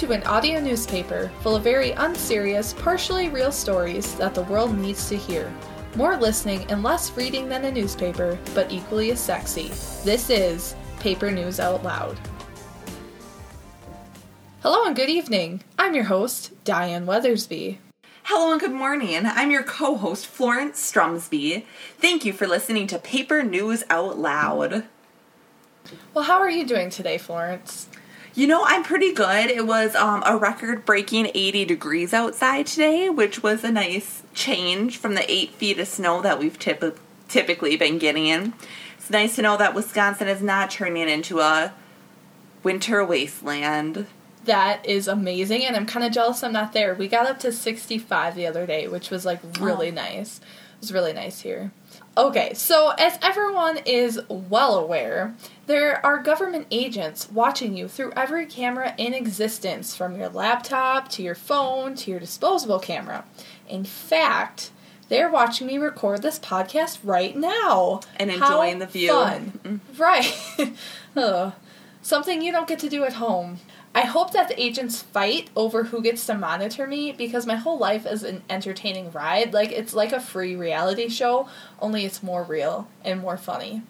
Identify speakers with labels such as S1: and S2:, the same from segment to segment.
S1: to an audio newspaper full of very unserious, partially real stories that the world needs to hear. More listening and less reading than a newspaper, but equally as sexy. This is Paper News Out Loud. Hello and good evening. I'm your host, Diane Weathersby.
S2: Hello and good morning. I'm your co host, Florence Strumsby. Thank you for listening to Paper News Out Loud.
S1: Well, how are you doing today, Florence?
S2: You know, I'm pretty good. It was um, a record breaking 80 degrees outside today, which was a nice change from the eight feet of snow that we've typ- typically been getting in. It's nice to know that Wisconsin is not turning into a winter wasteland.
S1: That is amazing, and I'm kind of jealous I'm not there. We got up to 65 the other day, which was like really
S2: Oh.
S1: nice. It was really nice here. Okay, so as everyone is well aware, there are government agents watching you through every camera in existence, from your laptop to your phone to your disposable camera. In fact, they're watching me record this podcast right now
S2: And
S1: How
S2: enjoying the view.
S1: Fun. Mm-hmm. Right. Ugh. Something you don't get to do at home. I hope that the agents fight over who gets to monitor me because my whole life is an entertaining ride. Like, it's like a free reality show, only it's more real and more funny.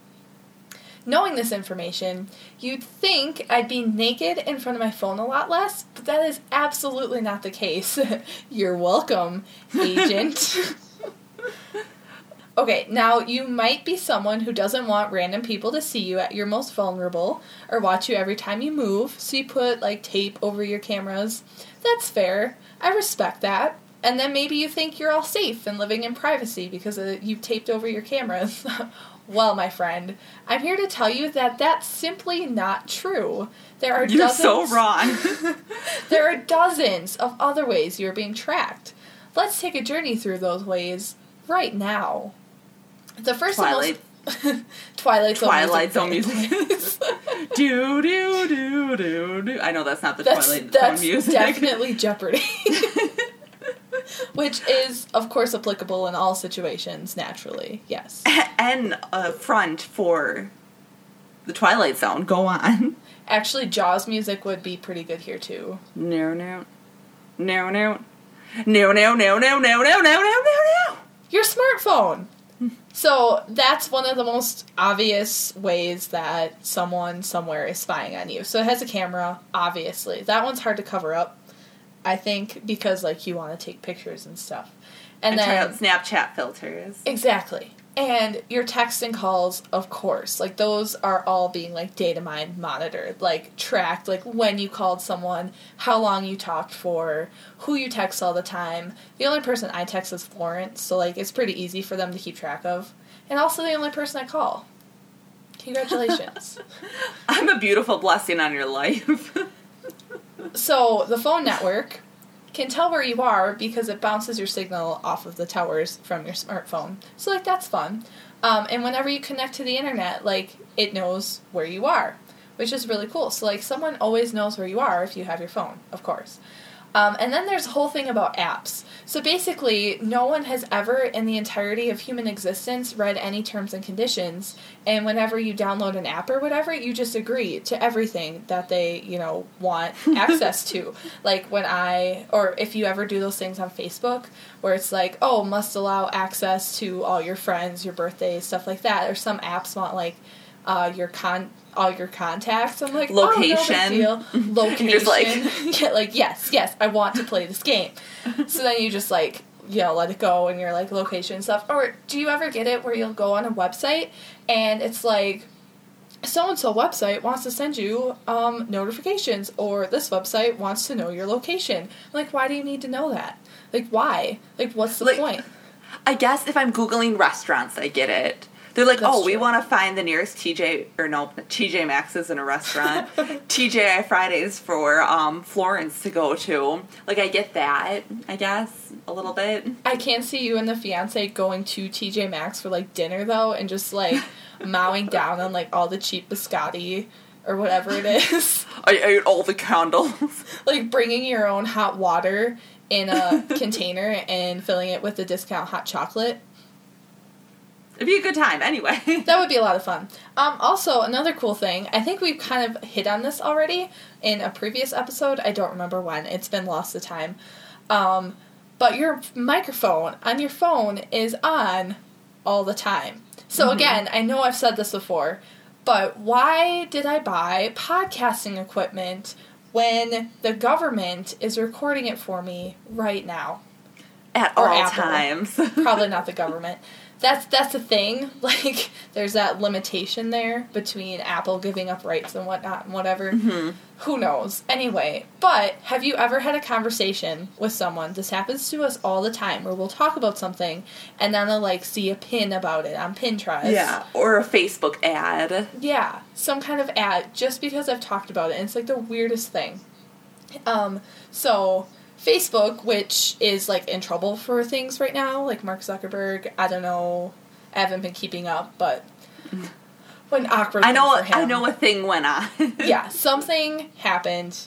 S1: Knowing this information, you'd think I'd be naked in front of my phone a lot less, but that is absolutely not the case. You're welcome, agent. Okay, now you might be someone who doesn't want random people to see you at your most vulnerable or watch you every time you move, so you put like tape over your cameras. That's fair. I respect that. And then maybe you think you're all safe and living in privacy because uh, you've taped over your cameras. well, my friend, I'm here to tell you that that's simply not true. There are
S2: You're
S1: dozens
S2: so wrong.
S1: there are dozens of other ways you're being tracked. Let's take a journey through those ways right now. The first
S2: Twilight.
S1: most Twilight Zone
S2: Twilight Zone
S1: music.
S2: music. do, do, do, do, do. I know that's not the
S1: that's
S2: Twilight
S1: that's
S2: Zone music.
S1: definitely Jeopardy. Which is, of course, applicable in all situations, naturally. Yes.
S2: and a front for the Twilight Zone. Go on.
S1: Actually, Jaws music would be pretty good here, too.
S2: No, no. No, no. No, no, no, no, no, no, no, no, no, no.
S1: your smartphone. So that's one of the most obvious ways that someone somewhere is spying on you. So it has a camera, obviously. That one's hard to cover up, I think, because like you want to take pictures and stuff. And,
S2: And try
S1: then
S2: out Snapchat filters.
S1: exactly. And your text and calls, of course, like those are all being like data mined, monitored, like tracked, like when you called someone, how long you talked for, who you text all the time. The only person I text is Florence, so like it's pretty easy for them to keep track of. And also the only person I call. Congratulations.
S2: I'm a beautiful blessing on your life.
S1: so the phone network can tell where you are because it bounces your signal off of the towers from your smartphone. So like that's fun. Um, and whenever you connect to the internet, like it knows where you are, which is really cool. So like someone always knows where you are if you have your phone, of course. Um, and then there's a whole thing about apps. So basically, no one has ever in the entirety of human existence read any terms and conditions. And whenever you download an app or whatever, you just agree to everything that they, you know, want access to. Like when I, or if you ever do those things on Facebook, where it's like, oh, must allow access to all your friends, your birthdays, stuff like that. Or some apps want like uh, your con all your contacts. I'm like,
S2: Location.
S1: Oh, no. Location.
S2: Like-
S1: yeah, like yes, yes, I want to play this game. so then you just like you know let it go and you're like location stuff. Or do you ever get it where you'll go on a website and it's like so and so website wants to send you um, notifications or this website wants to know your location. Like, why do you need to know that? Like, why? Like, what's the
S2: Like-
S1: point?
S2: I guess if I'm Googling restaurants, I get it. They're like,
S1: That's
S2: oh, we want to find the nearest TJ, or no, TJ Maxx is in a restaurant. TGI Fridays for um, Florence to go to. Like, I get that, I guess, a little bit.
S1: I can't see you and the fiance going to TJ Maxx for like dinner though, and just like mowing down on like all the cheap biscotti or whatever it is.
S2: I ate all the candles.
S1: like bringing your own hot water in a container and filling it with the discount hot chocolate.
S2: It'd be a good time anyway.
S1: that would be a lot of fun. Um, also, another cool thing, I think we've kind of hit on this already in a previous episode. I don't remember when. It's been lost to time. Um, but your microphone on your phone is on all the time. So,
S2: Mhm.
S1: again, I know I've said this before, but why did I buy podcasting equipment when the government is recording it for me right now?
S2: At
S1: Or
S2: all
S1: Apple.
S2: times.
S1: probably not the government. That's that's the thing. Like there's that limitation there between Apple giving up rights and whatnot and whatever.
S2: hmm
S1: Who knows? Anyway, but have you ever had a conversation with someone? This happens to us all the time where we'll talk about something and then they'll like see a pin about it on Pinterest.
S2: Yeah, or a Facebook ad.
S1: Yeah, some kind of ad just because I've talked about it. And it's like the weirdest thing. Um, so Facebook, which is like in trouble for things right now, like Mark Zuckerberg, I don't know, I haven't been keeping up, but when awkward
S2: I know.
S1: thing for him.
S2: I know a thing went on.
S1: yeah, something happened.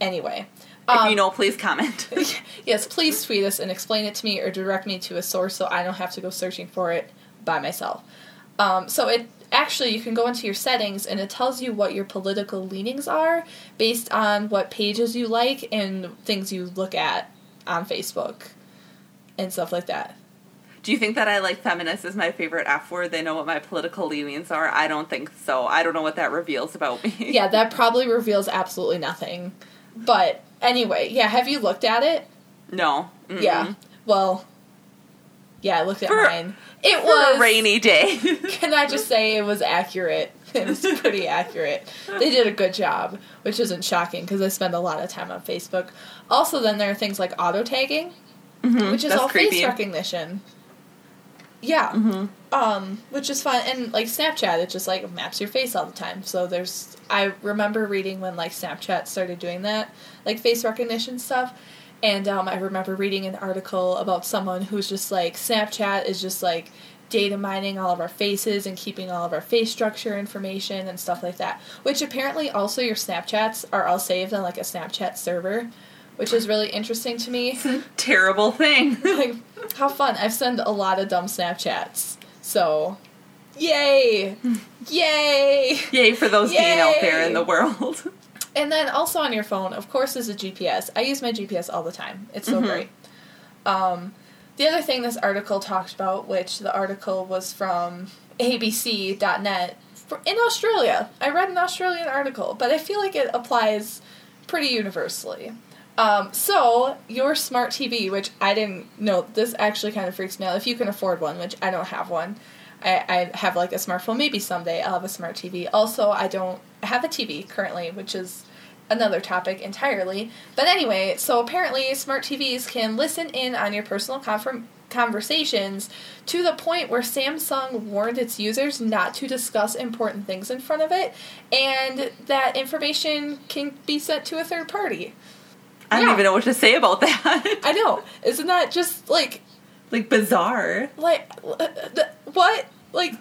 S1: Anyway.
S2: if
S1: Um,
S2: you know, please comment.
S1: yes, please tweet us and explain it to me or direct me to a source so I don't have to go searching for it by myself. Um, so it actually you can go into your settings and it tells you what your political leanings are based on what pages you like and things you look at on Facebook and stuff like that.
S2: Do you think that I like feminist is my favorite F word? They know what my political leanings are. I don't think so. I don't know what that reveals about me.
S1: Yeah, that probably reveals absolutely nothing. But anyway, yeah, have you looked at it?
S2: No. Mm-mm.
S1: Yeah. Well, yeah, I looked at
S2: For-
S1: mine. It
S2: For
S1: was
S2: a rainy day.
S1: Can I just say it was accurate? It was pretty accurate. They did a good job, which isn't shocking because I spend a lot of time on Facebook. Also, then there are things like auto tagging,
S2: Mhm,
S1: which is all
S2: creepy.
S1: face recognition. Yeah,
S2: Mhm.
S1: um, which is fun. And like Snapchat, it just like maps your face all the time. So there's, I remember reading when like Snapchat started doing that, like face recognition stuff. And um, I remember reading an article about someone who's just like Snapchat is just like data mining all of our faces and keeping all of our face structure information and stuff like that. Which apparently also your Snapchats are all saved on like a Snapchat server, which is really interesting to me.
S2: It's a terrible thing.
S1: like how fun! I've sent a lot of dumb Snapchats, so yay, yay!
S2: Yay for those being out there in the world.
S1: And then also on your phone, of course, is a GPS. I use my GPS all the time. It's so
S2: Mhm.
S1: great. Um, the other thing this article talked about, which the article was from ABC.net for, in Australia. I read an Australian article, but I feel like it applies pretty universally. Um, so, your smart TV, which I didn't know, this actually kind of freaks me out. If you can afford one, which I don't have one, I, I have like a smartphone. Maybe someday I'll have a smart TV. Also, I don't have a TV currently, which is another topic entirely. But anyway, so apparently smart TVs can listen in on your personal confirm- conversations to the point where Samsung warned its users not to discuss important things in front of it, and that information can be sent to a third party.
S2: I don't even know what to say about that.
S1: I know, isn't that just like
S2: like bizarre.
S1: like uh, what like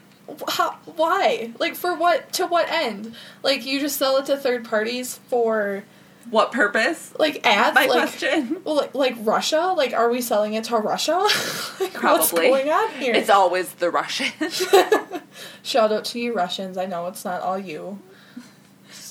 S1: how why like for what to what end like you just sell it to third parties for
S2: What purpose?
S1: like ads
S2: My
S1: like
S2: question.
S1: well, like, like Russia like are we selling it to Russia like what's
S2: Probably.
S1: going on here
S2: It's always the Russians.
S1: shout out to you Russians I know it's not all you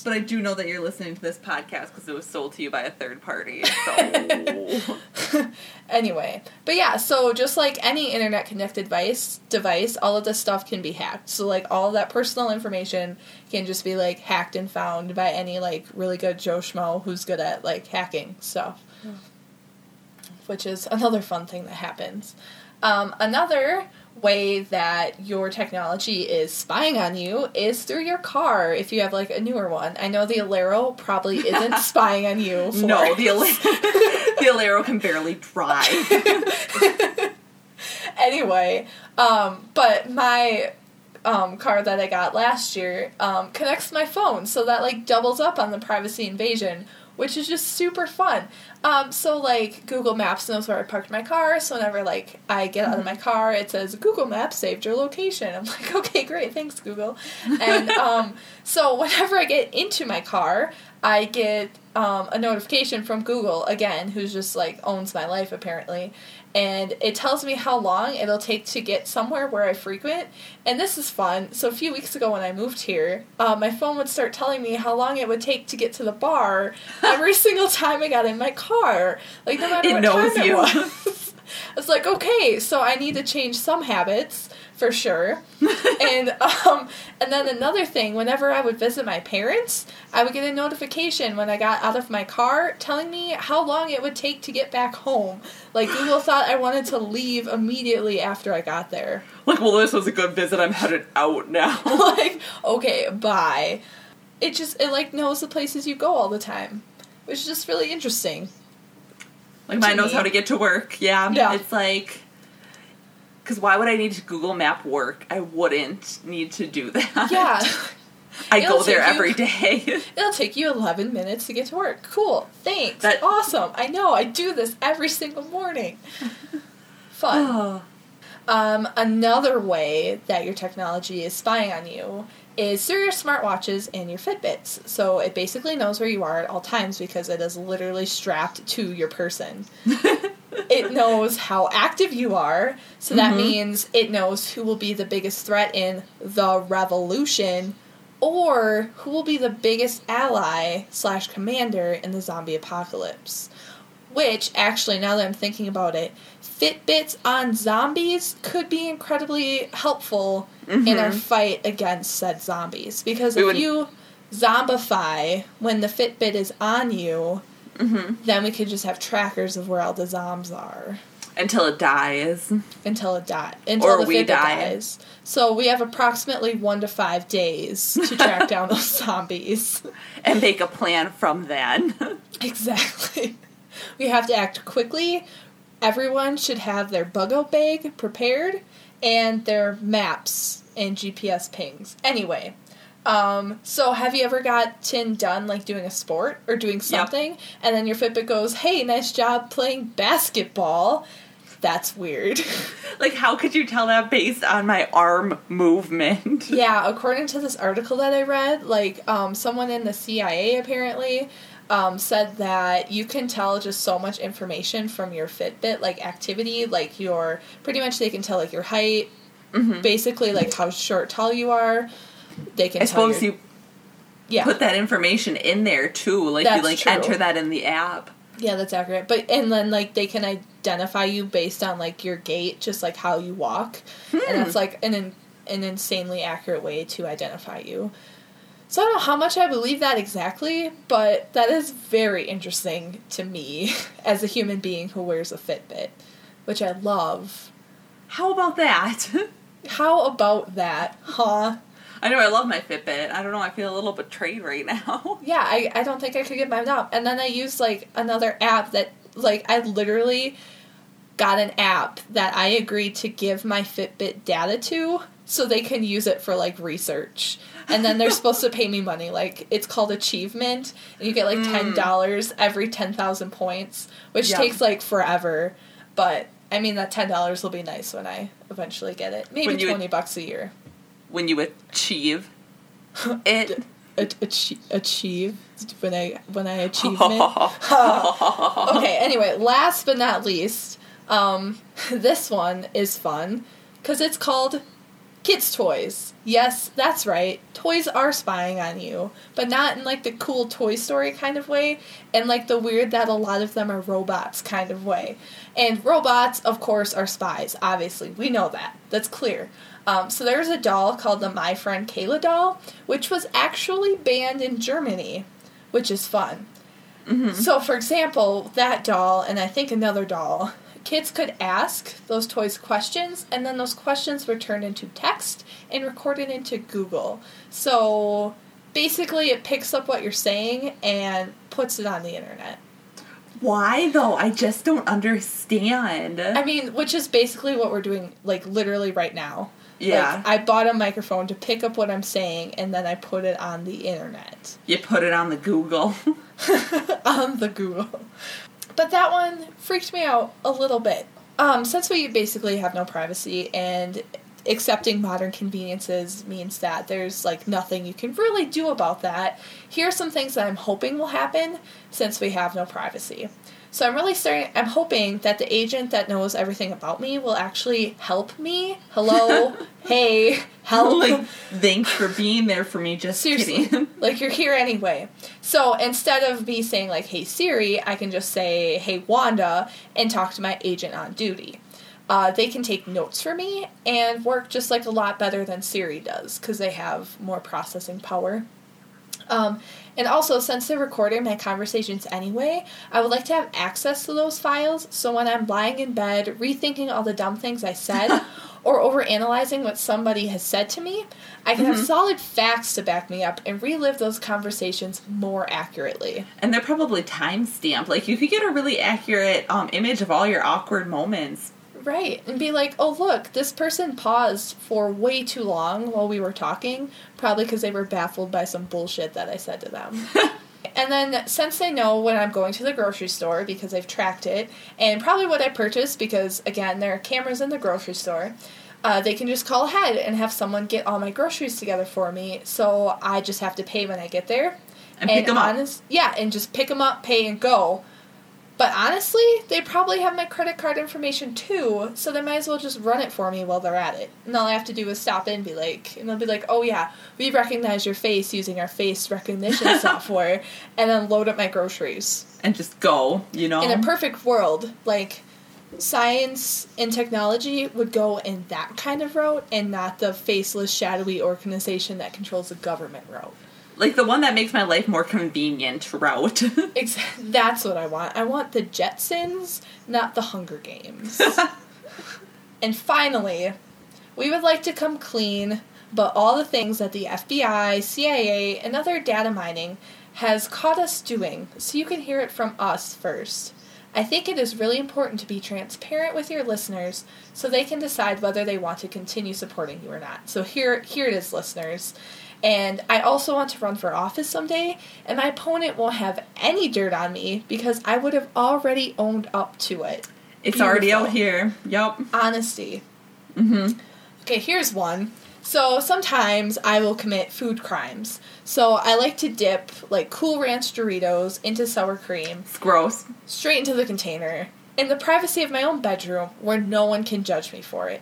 S2: but I do know that you're listening to this podcast because it was sold to you by a third party. So.
S1: Anyway but yeah so just like any internet connected device device all of this stuff can be hacked. So like all that personal information can just be like hacked and found by any like really good joe schmo who's good at like hacking stuff. Which is another fun thing that happens. Um, another way that your technology is spying on you is through your car if you have like a newer one. I know the alero probably isn't spying on you
S2: no, the Alero, the Alero can barely drive.
S1: anyway, um, but my um, car that I got last year um, connects to my phone, so that like doubles up on the privacy invasion, which is just super fun. Um, so like Google Maps knows where I parked my car, so whenever like I get out of my car, it says Google Maps saved your location. I'm like, okay, great, thanks Google. And um, so whenever I get into my car, I get um, a notification from Google again, who's just like owns my life apparently, and it tells me how long it'll take to get somewhere where I frequent. And this is fun. So a few weeks ago when I moved here, uh, my phone would start telling me how long it would take to get to the bar every single time I got in my car. Like no matter
S2: It
S1: what
S2: knows
S1: time
S2: you.
S1: it was. I was like, okay, so I need to change some habits for sure. and um, and then another thing, whenever I would visit my parents, I would get a notification when I got out of my car telling me how long it would take to get back home. Like Google thought I wanted to leave immediately after I got there.
S2: Like, well, this was a good visit. I'm headed out now.
S1: like, okay, bye. It just it like knows the places you go all the time, which is just really interesting.
S2: Like, mine knows
S1: me.
S2: how to get to work. Yeah.
S1: Yeah.
S2: It's like, because why would I need to Google Map work? I wouldn't need to do that.
S1: Yeah.
S2: I
S1: It'll
S2: go there
S1: you-
S2: every day.
S1: It'll take you 11 minutes to get to work. Cool. Thanks.
S2: That-
S1: awesome. I know. I do this every single morning. Fun.
S2: oh.
S1: Um, another way that your technology is spying on you is through your smartwatches and your Fitbits. So it basically knows where you are at all times because it is literally strapped to your person. it knows how active you are, so that
S2: Mhm.
S1: means it knows who will be the biggest threat in the revolution or who will be the biggest ally slash commander in the zombie apocalypse. Which, actually, now that I'm thinking about it, Fitbits on zombies could be incredibly helpful in our
S2: Mhm.
S1: fight against said zombies. Because
S2: We
S1: if
S2: would-
S1: you zombify when the Fitbit is on you,
S2: hmm
S1: then we could just have trackers of where all the zombs are
S2: Until it dies.
S1: until it dies. Until
S2: Or
S1: the
S2: we die.
S1: dies. So we have approximately one to five days to track down those zombies.
S2: And make a plan from then.
S1: Exactly. We have to act quickly. Everyone should have their bug out bag prepared and their maps and GPS pings. Anyway, um, so have you ever gotten done like doing a sport or doing something and then your Fitbit goes, "Hey, nice job playing basketball." That's weird.
S2: like, how could you tell that based on my arm movement?
S1: yeah, according to this article that I read, like um, someone in the CIA apparently um, said that you can tell just so much information from your Fitbit, like activity, like your pretty much they can tell like your height,
S2: Mhm.
S1: basically like how short, tall you are. They can
S2: I suppose
S1: your-
S2: you
S1: yeah
S2: put that information in there too. Like,
S1: That's
S2: you like
S1: true.
S2: enter that in the app.
S1: yeah that's accurate. But and then like they can identify you based on like your gait, just like how you walk, and
S2: Hmm.
S1: that's like an in, an insanely accurate way to identify you. So I don't know how much I believe that exactly, but that is very interesting to me as a human being who wears a Fitbit, which I love.
S2: How about that?
S1: How about that, huh?
S2: I know I love my Fitbit. I don't know. I feel a little betrayed right now.
S1: Yeah, I, I don't think I could get mine up. And then I used like another app that like I literally got an app that I agreed to give my Fitbit data to so they can use it for like research. And then they're supposed to pay me money. Like it's called achievement and you get like mm. ten dollars every ten thousand points, which
S2: Yeah.
S1: takes like forever. But I mean that ten dollars will be nice when I eventually get it. Maybe
S2: When you-
S1: twenty bucks a year.
S2: When you achieve it.
S1: Achieve, achieve when I when I achievement. okay, anyway, last but not least, um, this one is fun because it's called Kids Toys. Yes, that's right. Toys are spying on you, but not in like the cool Toy Story kind of way, and like the weird that a lot of them are robots kind of way. And robots, of course, are spies. Obviously, we know that. That's clear. Um, so there's a doll called the My Friend Cayla doll, which was actually banned in Germany, which is fun. So, for example, that doll, and I think another doll, kids could ask those toys questions, and then those questions were turned into text and recorded into Google. So, basically, it picks up what you're saying and puts it on the internet.
S2: Why though? I just don't understand.
S1: I mean, which is basically what we're doing, like, literally right now.
S2: Yeah.
S1: Like, I bought a microphone to pick up what I'm saying, and then I put it on the internet.
S2: you put it on the Google.
S1: on the Google. But that one freaked me out a little bit. Um, since we basically have no privacy and accepting modern conveniences means that there's like nothing you can really do about that. Here are some things that I'm hoping will happen since we have no privacy. So I'm really starting I'm hoping that the agent that knows everything about me will actually help me. Hello, hey, help.
S2: like, thanks for being there for me. Just
S1: Seriously.
S2: kidding.
S1: like you're here anyway. So instead of me saying like hey Siri, I can just say hey Wanda and talk to my agent on duty. Uh, they can take notes for me and work just like a lot better than Siri does because they have more processing power. Um, and also, since they're recording my conversations anyway, I would like to have access to those files so when I'm lying in bed rethinking all the dumb things I said or overanalyzing what somebody has said to me, I can have solid facts to back me up and relive those conversations more accurately.
S2: And they're probably time stamped. Like you could get a really accurate um, image of all your awkward moments.
S1: Right, and be like, oh, look, this person paused for way too long while we were talking, probably because they were baffled by some bullshit that I said to them. and then, since they know when I'm going to the grocery store because they've tracked it, and probably what I purchased because, again, there are cameras in the grocery store, uh, they can just call ahead and have someone get all my groceries together for me, so I just have to pay when I get there.
S2: And pick 'em up.
S1: honest- Yeah, and just pick them up, pay, and go. But honestly, they probably have my credit card information too, so they might as well just run it for me while they're at it. And all I have to do is stop in and be like, and they'll be like, oh yeah, we recognize your face using our face recognition software, and then load up my groceries.
S2: And just go, you know?
S1: In a perfect world, like, science and technology would go in that kind of route and not the faceless, shadowy organization that controls the government route.
S2: Like the one that makes my life more convenient route.
S1: That's what I want. I want the Jetsons, not the Hunger Games. and finally, we would like to come clean, but all the things that the FBI, CIA, and other data mining has caught us doing, so you can hear it from us first. I think it is really important to be transparent with your listeners so they can decide whether they want to continue supporting you or not. So here here it is, listeners. And I also want to run for office someday, and my opponent won't have any dirt on me because I would have already owned up to it.
S2: it's already out here. Yup.
S1: Honesty.
S2: Mm-hmm.
S1: Okay, here's one. So sometimes I will commit food crimes. So I like to dip like Cool Ranch Doritos into sour cream
S2: It's gross.
S1: straight into the container in the privacy of my own bedroom where no one can judge me for it.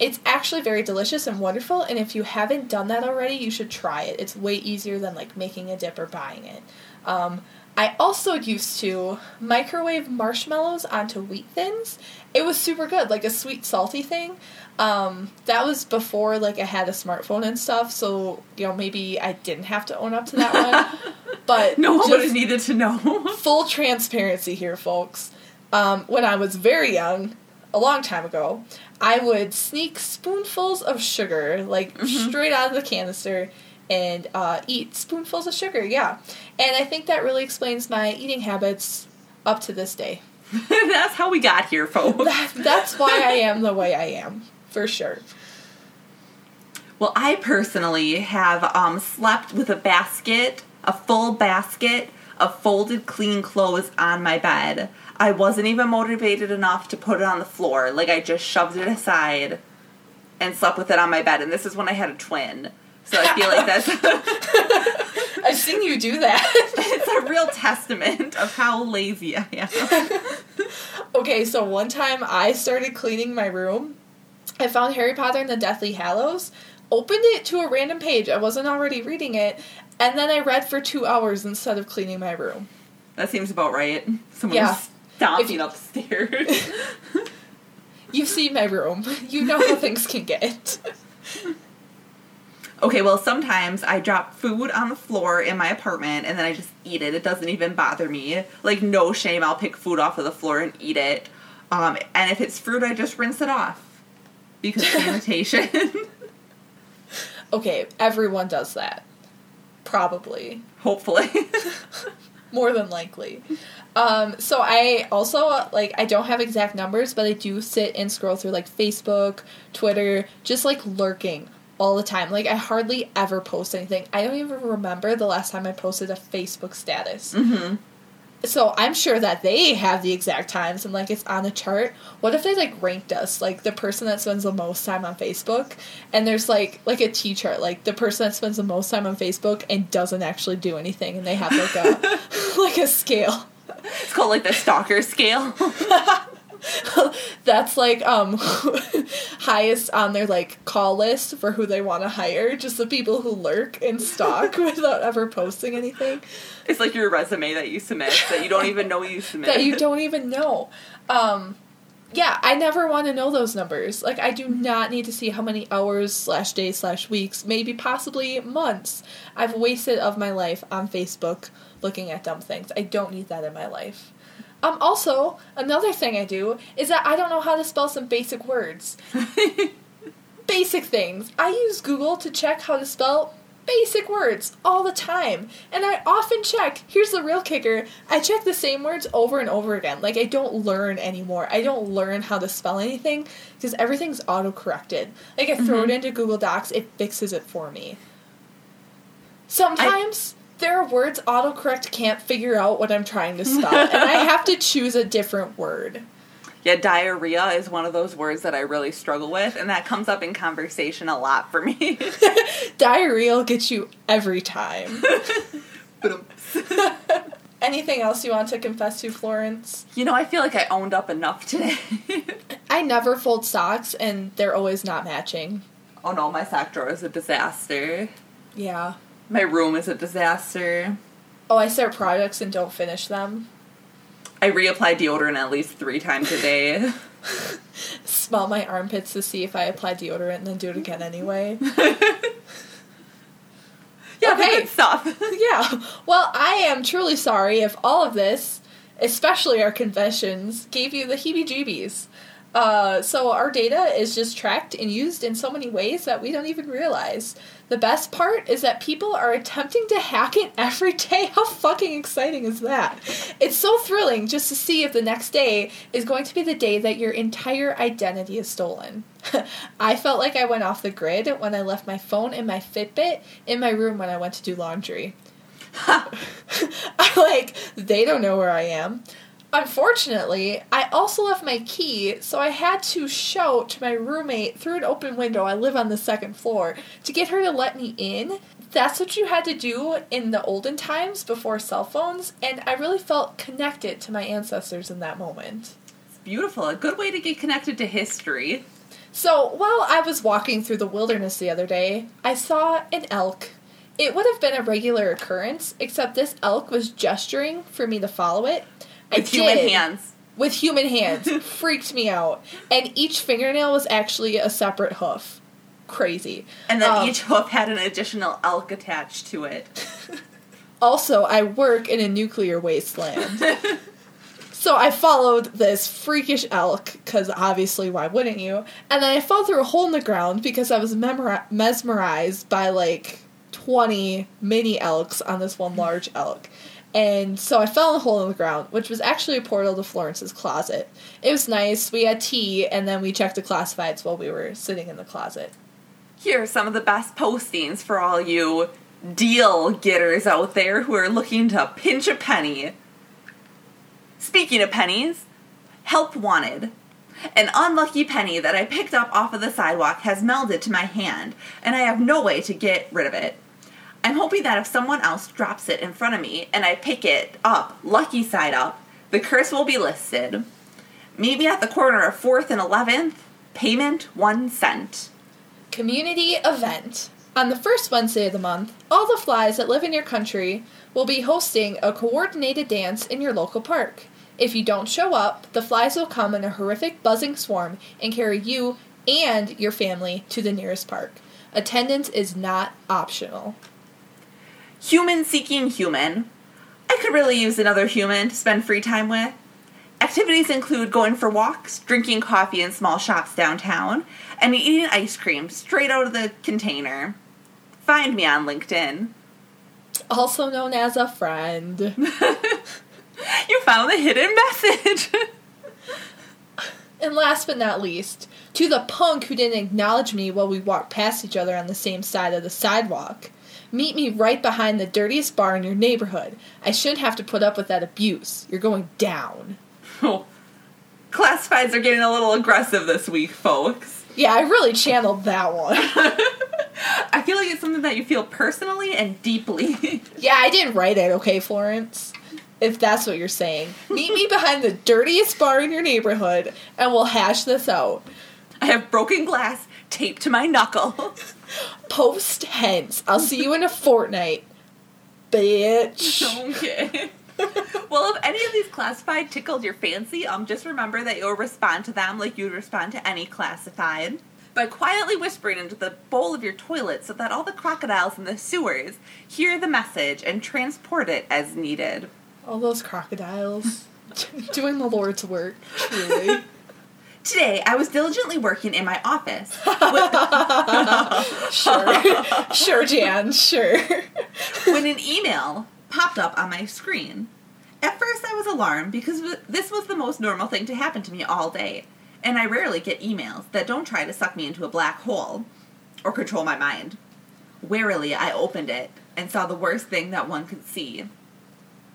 S1: It's actually very delicious and wonderful, and if you haven't done that already, you should try it. It's way easier than like making a dip or buying it. Um, I also used to microwave marshmallows onto wheat thins. It was super good, like a sweet salty thing. Um, that was before like I had a smartphone and stuff, so you know maybe I didn't have to own up to that one. But
S2: No one would have needed to know.
S1: full transparency here, folks. Um, when I was very young, a long time ago, I would sneak spoonfuls of sugar, like straight out of the canister, and uh, eat spoonfuls of sugar, yeah. And I think that really explains my eating habits up to this day.
S2: That's how we got here, folks.
S1: That, that's why I am the way I am, for sure.
S2: Well, I personally have um, slept with a basket, a full basket of folded clean clothes on my bed. I wasn't even motivated enough to put it on the floor. Like, I just shoved it aside and slept with it on my bed. And this is when I had a twin. So I feel like that's
S1: I've seen you do that.
S2: it's a real testament of how lazy I am.
S1: Okay, so one time I started cleaning my room. I found Harry Potter and the Deathly Hallows, opened it to a random page. I wasn't already reading it, and then I read for two hours instead of cleaning my room.
S2: That seems about right. Someone
S1: Yeah. If-
S2: upstairs.
S1: You've seen my room. You know how things can get.
S2: Okay, well, sometimes I drop food on the floor in my apartment and then I just eat it. It doesn't even bother me. Like, no shame, I'll pick food off of the floor and eat it. Um, and if it's fruit, I just rinse it off. Because sanitation.
S1: Okay, everyone does that. Probably.
S2: Hopefully.
S1: More than likely. Um, so I also like I don't have exact numbers, but I do sit and scroll through like Facebook, Twitter, just like lurking all the time. Like I hardly ever post anything. I don't even remember the last time I posted a Facebook status.
S2: hmm
S1: so I'm sure that they have the exact times and like it's on the chart. What if they like ranked us like the person that spends the most time on Facebook and there's like like a T chart like the person that spends the most time on Facebook and doesn't actually do anything and they have like a like a scale.
S2: It's called like the stalker scale.
S1: That's like um highest on their like call list for who they want to hire, just the people who lurk and stalk without ever posting anything.
S2: It's like your resume that you submit that you don't even know you submit.
S1: that you don't even know. Um, yeah, I never want to know those numbers. Like, I do not need to see how many hours slash days slash weeks, maybe possibly months, I've wasted of my life on Facebook looking at dumb things. I don't need that in my life. Um, also, another thing I do is that I don't know how to spell some basic words. basic things. I use Google to check how to spell basic words all the time. And I often check, here's the real kicker, I check the same words over and over again. Like I don't learn anymore. I don't learn how to spell anything because everything's auto-corrected. Like I throw
S2: Mm-hmm.
S1: it into Google Docs, it fixes it for me. Sometimes there are words autocorrect can't figure out what I'm trying to spell, and I have to choose a different word.
S2: yeah, diarrhea is one of those words that I really struggle with, and that comes up in conversation a lot for me.
S1: Diarrhea will get you every time.
S2: Um,
S1: Anything else you want to confess to, Florence?
S2: you know, I feel like I owned up enough today.
S1: I never fold socks, and they're always not matching.
S2: oh no, my sock drawer is a disaster.
S1: Yeah.
S2: My room is a disaster.
S1: Oh, I start projects and don't finish them.
S2: I reapply deodorant at least three times a day.
S1: Smell my armpits to see if I apply deodorant and then do it again anyway.
S2: Yeah,
S1: Okay.
S2: stuff.
S1: yeah. Well, I am truly sorry if all of this, especially our confessions, gave you the heebie jeebies. Uh, so our data is just tracked and used in so many ways that we don't even realize. The best part is that people are attempting to hack it every day. How fucking exciting is that? It's so thrilling just to see if the next day is going to be the day that your entire identity is stolen. I felt like I went off the grid when I left my phone and my Fitbit in my room when I went to do laundry. I like they don't know where I am. Unfortunately, I also left my key, so I had to shout to my roommate through an open window. I live on the second floor to get her to let me in. That's what you had to do in the olden times before cell phones, and I really felt connected to my ancestors in that moment.
S2: It's beautiful. A good way to get connected to history.
S1: So, while I was walking through the wilderness the other day, I saw an elk. It would have been a regular occurrence, except this elk was gesturing for me to follow it. I
S2: With human
S1: did.
S2: hands.
S1: With human hands. Freaked me out. And each fingernail was actually a separate hoof. Crazy.
S2: And then
S1: Um,
S2: each hoof had an additional elk attached to it.
S1: Also, I work in a nuclear wasteland. So I followed this freakish elk, because obviously, why wouldn't you? And then I fell through a hole in the ground because I was memori- mesmerized by like 20 mini elks on this one large elk. And so I fell in a hole in the ground, which was actually a portal to Florence's closet. It was nice. We had tea, and then we checked the classifieds while we were sitting in the closet.
S2: Here are some of the best postings for all you deal getters out there who are looking to pinch a penny. Speaking of pennies, help wanted. An unlucky penny that I picked up off of the sidewalk has melded to my hand, and I have no way to get rid of it. I'm hoping that if someone else drops it in front of me and I pick it up, lucky side up, the curse will be listed. Meet me at the corner of 4th and 11th. Payment 1 cent.
S1: Community event. On the first Wednesday of the month, all the flies that live in your country will be hosting a coordinated dance in your local park. If you don't show up, the flies will come in a horrific buzzing swarm and carry you and your family to the nearest park. Attendance is not optional.
S2: Human seeking human. I could really use another human to spend free time with. Activities include going for walks, drinking coffee in small shops downtown, and eating ice cream straight out of the container. Find me on LinkedIn.
S1: Also known as a friend.
S2: You found the hidden message.
S1: And last but not least, to the punk who didn't acknowledge me while we walked past each other on the same side of the sidewalk. Meet me right behind the dirtiest bar in your neighborhood. I shouldn't have to put up with that abuse. You're going down.
S2: Oh. Classifieds are getting a little aggressive this week, folks.
S1: Yeah, I really channeled that one.
S2: I feel like it's something that you feel personally and deeply.
S1: yeah, I didn't write it, okay, Florence? If that's what you're saying. Meet me behind the dirtiest bar in your neighborhood and we'll hash this out.
S2: I have broken glass taped to my knuckle.
S1: Post hence. I'll see you in a fortnight. Bitch.
S2: okay. well, if any of these classified tickled your fancy, um, just remember that you'll respond to them like you'd respond to any classified by quietly whispering into the bowl of your toilet so that all the crocodiles in the sewers hear the message and transport it as needed.
S1: All those crocodiles doing the Lord's work.
S2: Today, I was diligently working in my office.
S1: sure. sure, Jan, sure.
S2: when an email popped up on my screen. At first, I was alarmed because this was the most normal thing to happen to me all day, and I rarely get emails that don't try to suck me into a black hole or control my mind. Warily, I opened it and saw the worst thing that one could see.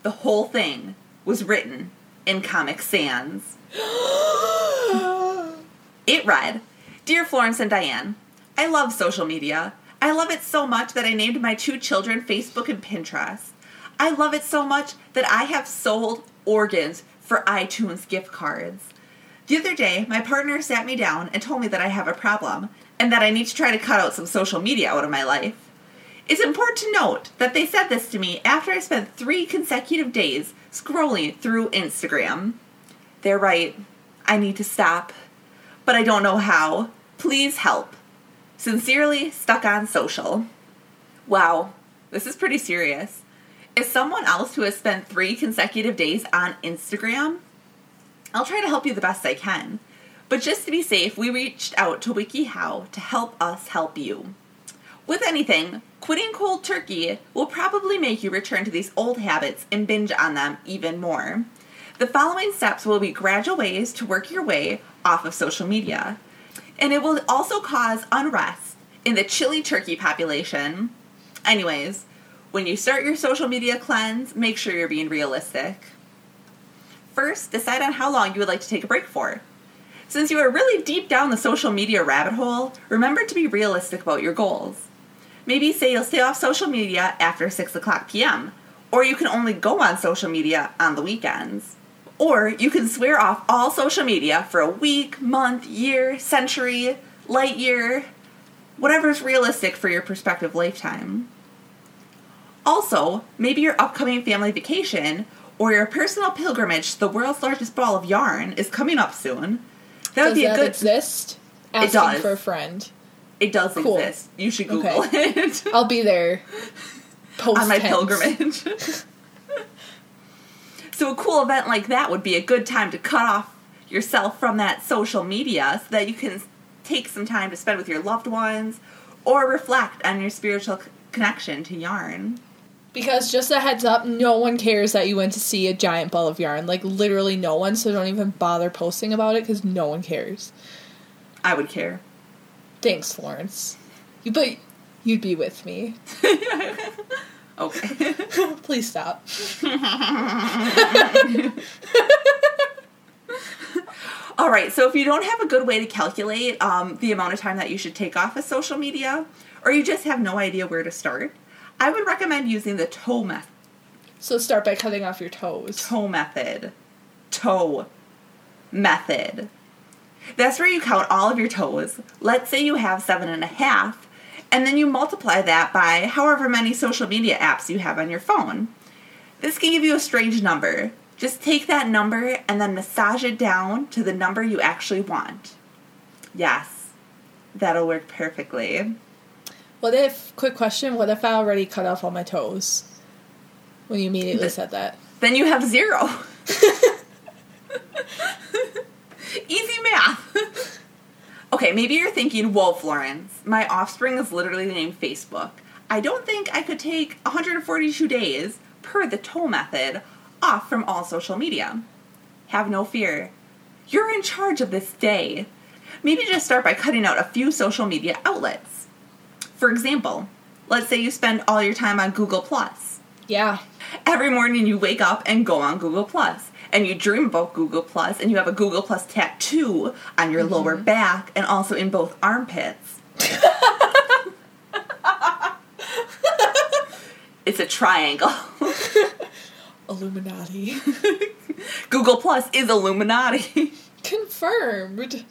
S2: The whole thing was written in Comic Sans. it read Dear Florence and Diane, I love social media. I love it so much that I named my two children Facebook and Pinterest. I love it so much that I have sold organs for iTunes gift cards. The other day, my partner sat me down and told me that I have a problem and that I need to try to cut out some social media out of my life. It's important to note that they said this to me after I spent three consecutive days scrolling through Instagram. They're right. I need to stop. But I don't know how. Please help. Sincerely, stuck on social. Wow, this is pretty serious. Is someone else who has spent three consecutive days on Instagram? I'll try to help you the best I can. But just to be safe, we reached out to WikiHow to help us help you. With anything, quitting cold turkey will probably make you return to these old habits and binge on them even more. The following steps will be gradual ways to work your way off of social media. And it will also cause unrest in the chili turkey population. Anyways, when you start your social media cleanse, make sure you're being realistic. First, decide on how long you would like to take a break for. Since you are really deep down the social media rabbit hole, remember to be realistic about your goals. Maybe say you'll stay off social media after 6 o'clock p.m., or you can only go on social media on the weekends. Or you can swear off all social media for a week, month, year, century, light year, whatever's realistic for your prospective lifetime. Also, maybe your upcoming family vacation or your personal pilgrimage to the world's largest ball of yarn is coming up soon.
S1: That does would be a good exist. Asking it does. for a friend.
S2: It does cool. exist. You should Google okay. it.
S1: I'll be there.
S2: Post on my pilgrimage. so a cool event like that would be a good time to cut off yourself from that social media so that you can take some time to spend with your loved ones or reflect on your spiritual connection to yarn.
S1: Because just a heads up, no one cares that you went to see a giant ball of yarn. Like literally no one, so don't even bother posting about it because no one cares.
S2: I would care.
S1: Thanks, Florence. You but you'd be with me.
S2: okay.
S1: Please stop.
S2: All right, so if you don't have a good way to calculate um, the amount of time that you should take off of social media, or you just have no idea where to start, I would recommend using the toe method.
S1: So start by cutting off your toes.
S2: Toe method. Toe method. That's where you count all of your toes. Let's say you have seven and a half, and then you multiply that by however many social media apps you have on your phone. This can give you a strange number. Just take that number and then massage it down to the number you actually want. Yes, that'll work perfectly.
S1: What if, quick question, what if I already cut off all my toes? When you immediately said that.
S2: Then you have zero. Easy math. okay, maybe you're thinking, whoa, Florence, my offspring is literally named Facebook. I don't think I could take 142 days, per the toe method, off from all social media. Have no fear. You're in charge of this day. Maybe just start by cutting out a few social media outlets. For example, Let's say you spend all your time on Google Plus.
S1: Yeah.
S2: Every morning you wake up and go on Google Plus. And you dream about Google Plus, and you have a Google Plus tattoo on your lower mm-hmm. back and also in both armpits. it's a triangle.
S1: Illuminati.
S2: Google Plus is Illuminati.
S1: Confirmed.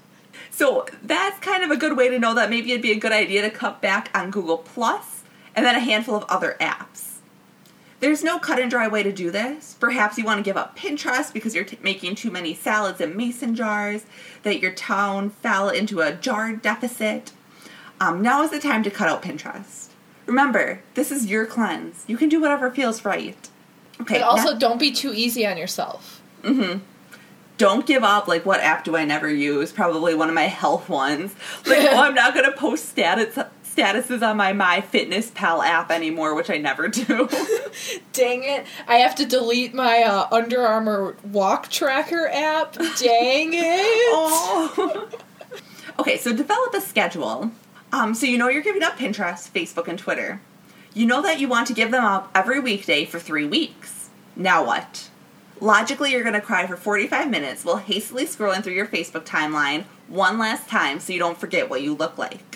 S2: So that's kind of a good way to know that maybe it'd be a good idea to cut back on Google Plus and then a handful of other apps. There's no cut and dry way to do this. Perhaps you want to give up Pinterest because you're t- making too many salads in mason jars, that your town fell into a jar deficit. Um, now is the time to cut out Pinterest. Remember, this is your cleanse. You can do whatever feels right. Okay.
S1: But also,
S2: now-
S1: don't be too easy on yourself.
S2: Mm-hmm don't give up. Like, what app do I never use? Probably one of my health ones. Like, oh, I'm not gonna post status statuses on my My Fitness Pal app anymore, which I never do.
S1: Dang it. I have to delete my uh, Under Armour walk tracker app. Dang it.
S2: oh. okay, so develop a schedule. Um, so you know you're giving up Pinterest, Facebook, and Twitter. You know that you want to give them up every weekday for three weeks. Now what? Logically, you're going to cry for 45 minutes while hastily scrolling through your Facebook timeline one last time so you don't forget what you look like.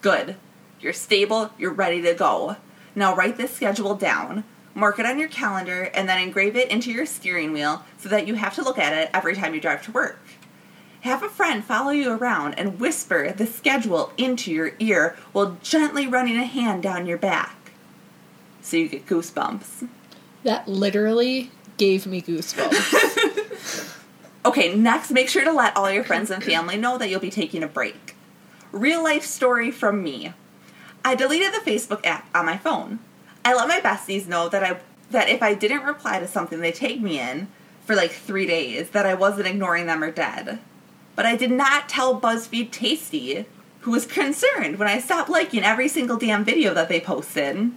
S2: Good. You're stable, you're ready to go. Now write this schedule down, mark it on your calendar, and then engrave it into your steering wheel so that you have to look at it every time you drive to work. Have a friend follow you around and whisper the schedule into your ear while gently running a hand down your back. So you get goosebumps.
S1: That literally gave me goosebumps.
S2: Okay, next, make sure to let all your friends and family know that you'll be taking a break. Real life story from me. I deleted the Facebook app on my phone. I let my besties know that I that if I didn't reply to something they tagged me in for like three days, that I wasn't ignoring them or dead. But I did not tell BuzzFeed Tasty, who was concerned when I stopped liking every single damn video that they posted.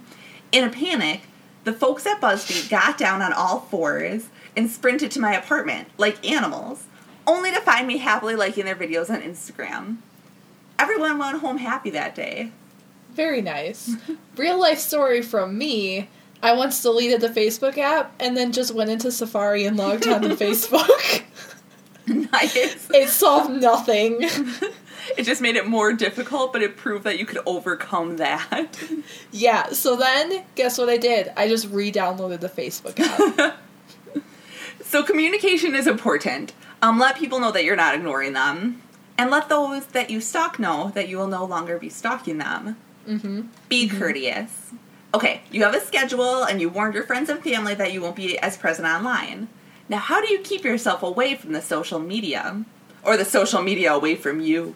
S2: In a panic, the folks at BuzzFeed got down on all fours and sprinted to my apartment like animals, only to find me happily liking their videos on Instagram. Everyone went home happy that day.
S1: Very nice. Real life story from me. I once deleted the Facebook app and then just went into Safari and logged on to Facebook.
S2: nice.
S1: it solved nothing.
S2: It just made it more difficult, but it proved that you could overcome that.
S1: Yeah, so then guess what I did? I just re downloaded the Facebook app.
S2: So communication is important. Um, let people know that you're not ignoring them, and let those that you stalk know that you will no longer be stalking them.
S1: mm-hmm.
S2: Be courteous. Okay, you have a schedule, and you warned your friends and family that you won't be as present online. Now, how do you keep yourself away from the social media, or the social media away from you?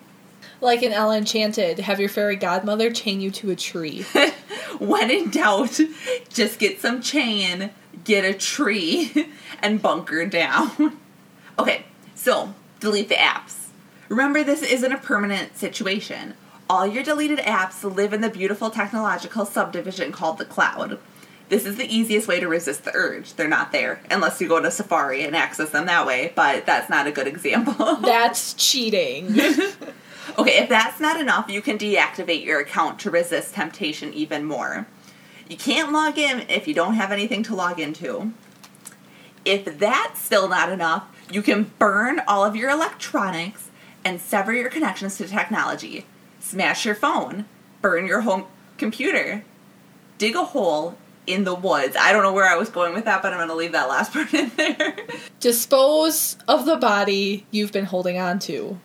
S1: Like in Ella Enchanted, have your fairy godmother chain you to a tree.
S2: when in doubt, just get some chain, get a tree, and bunker down. okay, so delete the apps. Remember, this isn't a permanent situation. All your deleted apps live in the beautiful technological subdivision called the cloud. This is the easiest way to resist the urge. They're not there, unless you go to Safari and access them that way, but that's not a good example.
S1: That's cheating.
S2: Okay, if that's not enough, you can deactivate your account to resist temptation even more. You can't log in if you don't have anything to log into. If that's still not enough, you can burn all of your electronics and sever your connections to technology. Smash your phone, burn your home computer, dig a hole in the woods. I don't know where I was going with that, but I'm going to leave that last part in there.
S1: Dispose of the body you've been holding on to.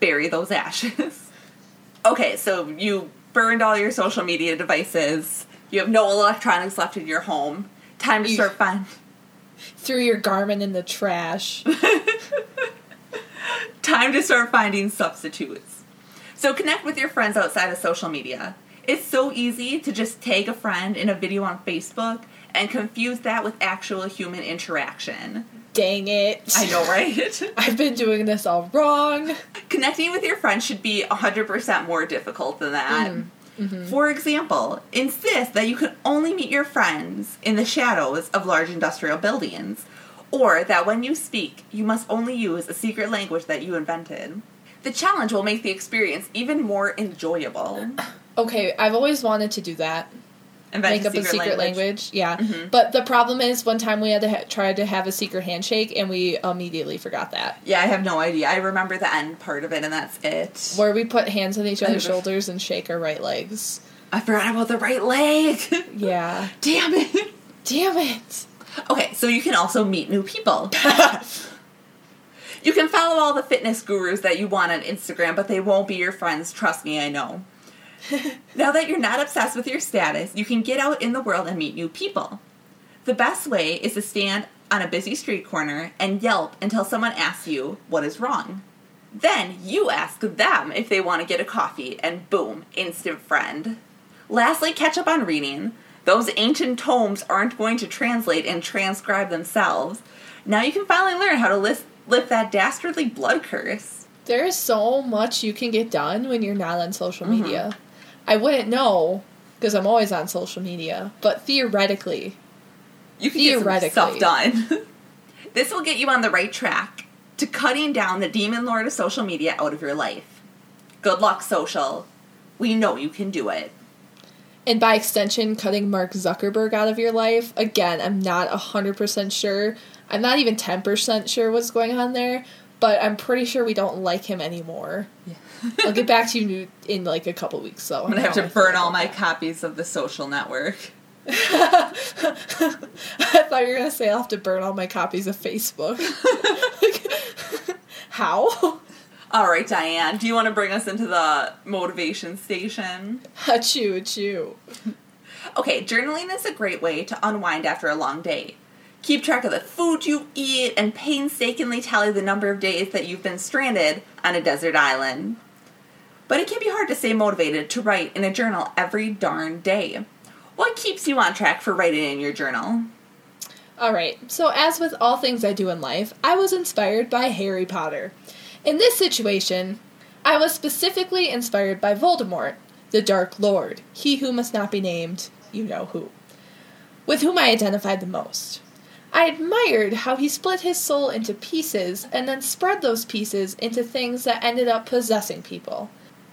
S2: bury those ashes. okay, so you burned all your social media devices. You have no electronics left in your home. Time to
S1: You-
S2: start fun.
S1: Threw your garment in the trash.
S2: Time to start finding substitutes. So connect with your friends outside of social media. It's so easy to just tag a friend in a video on Facebook and confuse that with actual human interaction.
S1: Dang it.
S2: I know, right?
S1: I've been doing this all wrong.
S2: Connecting with your friends should be 100% more difficult than that. Mm-hmm. Mm-hmm. For example, insist that you can only meet your friends in the shadows of large industrial buildings, or that when you speak, you must only use a secret language that you invented. The challenge will make the experience even more enjoyable.
S1: Okay, I've always wanted to do that.
S2: Invent
S1: make up a secret language. Yeah.
S2: Mhm.
S1: But the problem is, one time we had to ha- try to have a secret handshake, and we immediately forgot that.
S2: Yeah, I have no idea. I remember the end part of it, and that's it.
S1: Where we put hands on each other's shoulders and shake our right legs.
S2: I forgot about the right leg.
S1: Yeah.
S2: Damn it.
S1: Damn it.
S2: Okay, so you can also meet new people. You can follow all the fitness gurus that you want on Instagram, but they won't be your friends. Trust me, I know. now that you're not obsessed with your status, you can get out in the world and meet new people. The best way is to stand on a busy street corner and yelp until someone asks you what is wrong. Then you ask them if they want to get a coffee, and boom, instant friend. Lastly, catch up on reading. Those ancient tomes aren't going to translate and transcribe themselves. Now you can finally learn how to lift, lift that dastardly blood curse.
S1: There is so much you can get done when you're not on social
S2: Mm-hmm.
S1: media. I wouldn't know because I'm always on social media, but theoretically,
S2: You can get some
S1: Theoretically.
S2: stuff done. this will get you on the right track to cutting down the demon lord of social media out of your life. Good luck, social. We know you can do it.
S1: And by extension, cutting Mark Zuckerberg out of your life. Again, I'm not 100% sure. I'm not even 10% sure what's going on there, but I'm pretty sure we don't like him anymore. I'll get back to you in like a couple weeks, though.
S2: I'm gonna have to burn all my copies of the social network.
S1: I thought you were gonna say I'll have to burn all my copies of Facebook. How?
S2: All right, Diane, do you want to bring us into the motivation station?
S1: Achoo, achoo.
S2: Okay, journaling is a great way to unwind after a long day. Keep track of the food you eat and painstakingly tally the number of days that you've been stranded on a desert island. But it can be hard to stay motivated to write in a journal every darn day. What keeps you on track for writing in your journal?
S1: Alright, so as with all things I do in life, I was inspired by Harry Potter. In this situation, I was specifically inspired by Voldemort, the Dark Lord, he who must not be named, you know who, with whom I identified the most. I admired how he split his soul into pieces and then spread those pieces into things that ended up possessing people.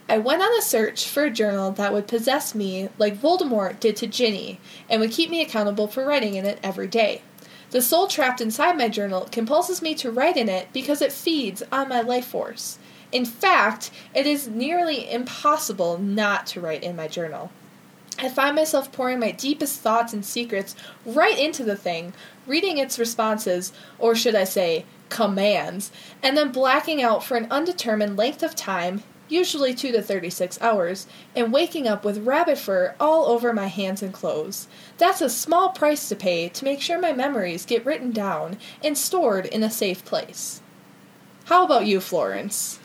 S1: I went on a search for a journal that would possess me like Voldemort did to Ginny and would keep me accountable for writing in it every day. The soul trapped inside my journal compels me to write in it because it feeds on my life force. In fact, it is nearly impossible not to write in my journal. I find myself pouring my deepest thoughts and secrets right into the thing, reading its responses, or should I say, commands, and then blacking out for an undetermined length of time, usually 2 to 36 hours, and waking up with rabbit fur all over my hands and clothes. That's a small price to pay to make sure my memories get written down and stored in a safe place. How about you, Florence?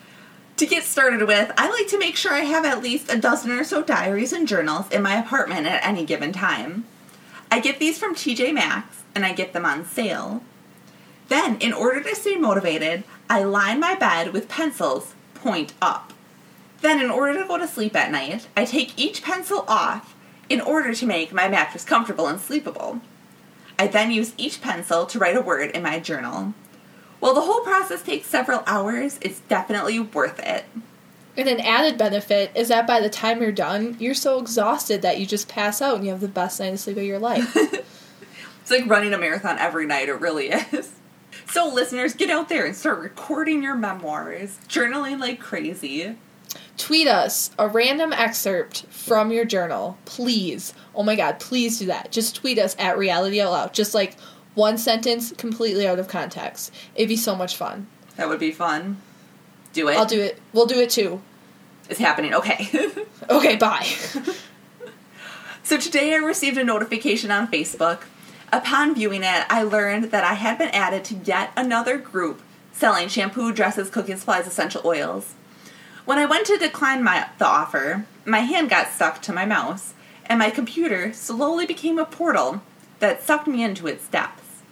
S2: To get started with, I like to make sure I have at least a dozen or so diaries and journals in my apartment at any given time. I get these from TJ Maxx and I get them on sale. Then, in order to stay motivated, I line my bed with pencils point up. Then, in order to go to sleep at night, I take each pencil off in order to make my mattress comfortable and sleepable. I then use each pencil to write a word in my journal. While the whole process takes several hours, it's definitely worth it.
S1: And an added benefit is that by the time you're done, you're so exhausted that you just pass out and you have the best night of sleep of your life.
S2: It's like running a marathon every night, it really is. So, listeners, get out there and start recording your memoirs, journaling like crazy.
S1: Tweet us a random excerpt from your journal, please. Oh my god, please do that. Just tweet us at Reality Out Loud. Just like one sentence completely out of context. It'd be so much fun.
S2: That would be fun. Do it.
S1: I'll do it. We'll do it too.
S2: It's happening. Okay.
S1: Okay, bye.
S2: so, today I received a notification on Facebook. Upon viewing it, I learned that I had been added to yet another group selling shampoo, dresses, cooking supplies, essential oils. When I went to decline my, the offer, my hand got stuck to my mouse, and my computer slowly became a portal that sucked me into its depths.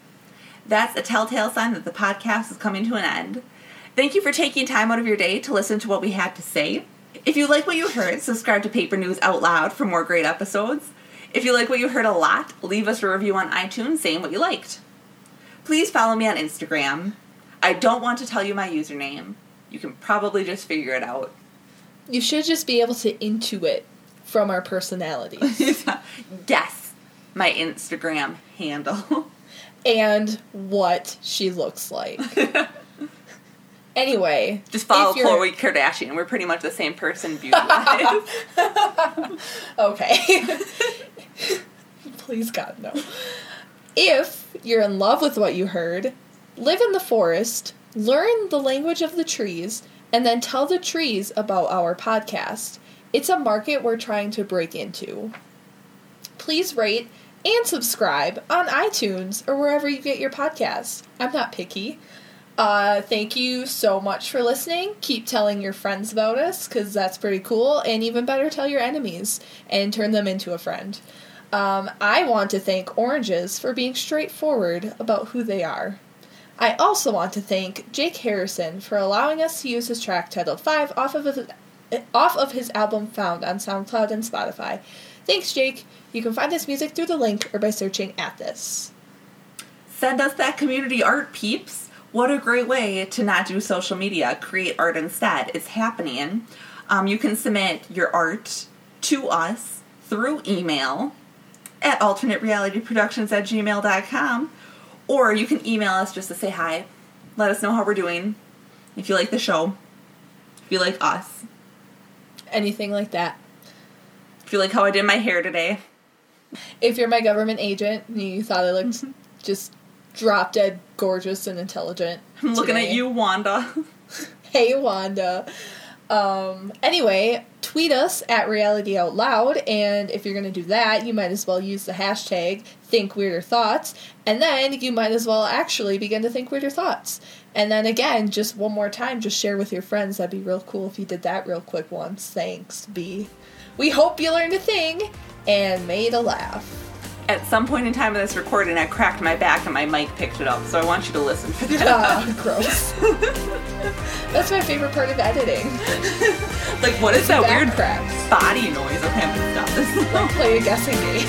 S2: That's a telltale sign that the podcast is coming to an end. Thank you for taking time out of your day to listen to what we had to say. If you like what you heard, subscribe to Paper News Out Loud for more great episodes. If you like what you heard a lot, leave us a review on iTunes saying what you liked. Please follow me on Instagram. I don't want to tell you my username. You can probably just figure it out.
S1: you should just be able to intuit. from our personalities
S2: Guess my Instagram handle.
S1: and what she looks like. Anyway,
S2: Just follow Khloe Kardashian. We're pretty much the same person beauty wise.
S1: Okay. Please, God, no. If you're in love with what you heard, live in the forest, learn the language of the trees, and then tell the trees about our podcast. It's a market we're trying to break into. Please rate and subscribe on iTunes or wherever you get your podcasts. I'm not picky. Uh, thank you so much for listening. Keep telling your friends about us because that's pretty cool. And even better, tell your enemies and turn them into a friend. Um, I want to thank Oranges for being straightforward about who they are. I also want to thank Jake Harrison for allowing us to use his track titled 5 off of his, off of his album found on SoundCloud and Spotify. Thanks, Jake. You can find this music through the link or by searching at this.
S2: Send us that community art, peeps. What a great way to not do social media. Create art instead. It's happening. Um, you can submit your art to us through email at alternaterealityproductions at gmail.com or you can email us just to say hi. Let us know how we're doing. If you like the show, if you like us,
S1: Anything like that.
S2: if you like how I did my hair today.
S1: If you're my government agent and you thought I looked just drop dead gorgeous and intelligent.
S2: I'm looking
S1: today.
S2: at you, Wanda.
S1: Hey Wanda. Um anyway, tweet us at reality out loud and if you're gonna do that, you might as well use the hashtag think weirder thoughts and then you might as well actually begin to think weirder thoughts. And then again, just one more time, just share with your friends. That'd be real cool if you did that real quick once. Thanks, B. We hope you learned a thing and made a laugh.
S2: At some point in time of this recording, I cracked my back and my mic picked it up, so I want you to listen for that.
S1: Ah, gross. That's my favorite part of editing.
S2: like, what is that
S1: Back
S2: weird
S1: cracks.
S2: body noise of him and stuff?
S1: Like play a guessing game.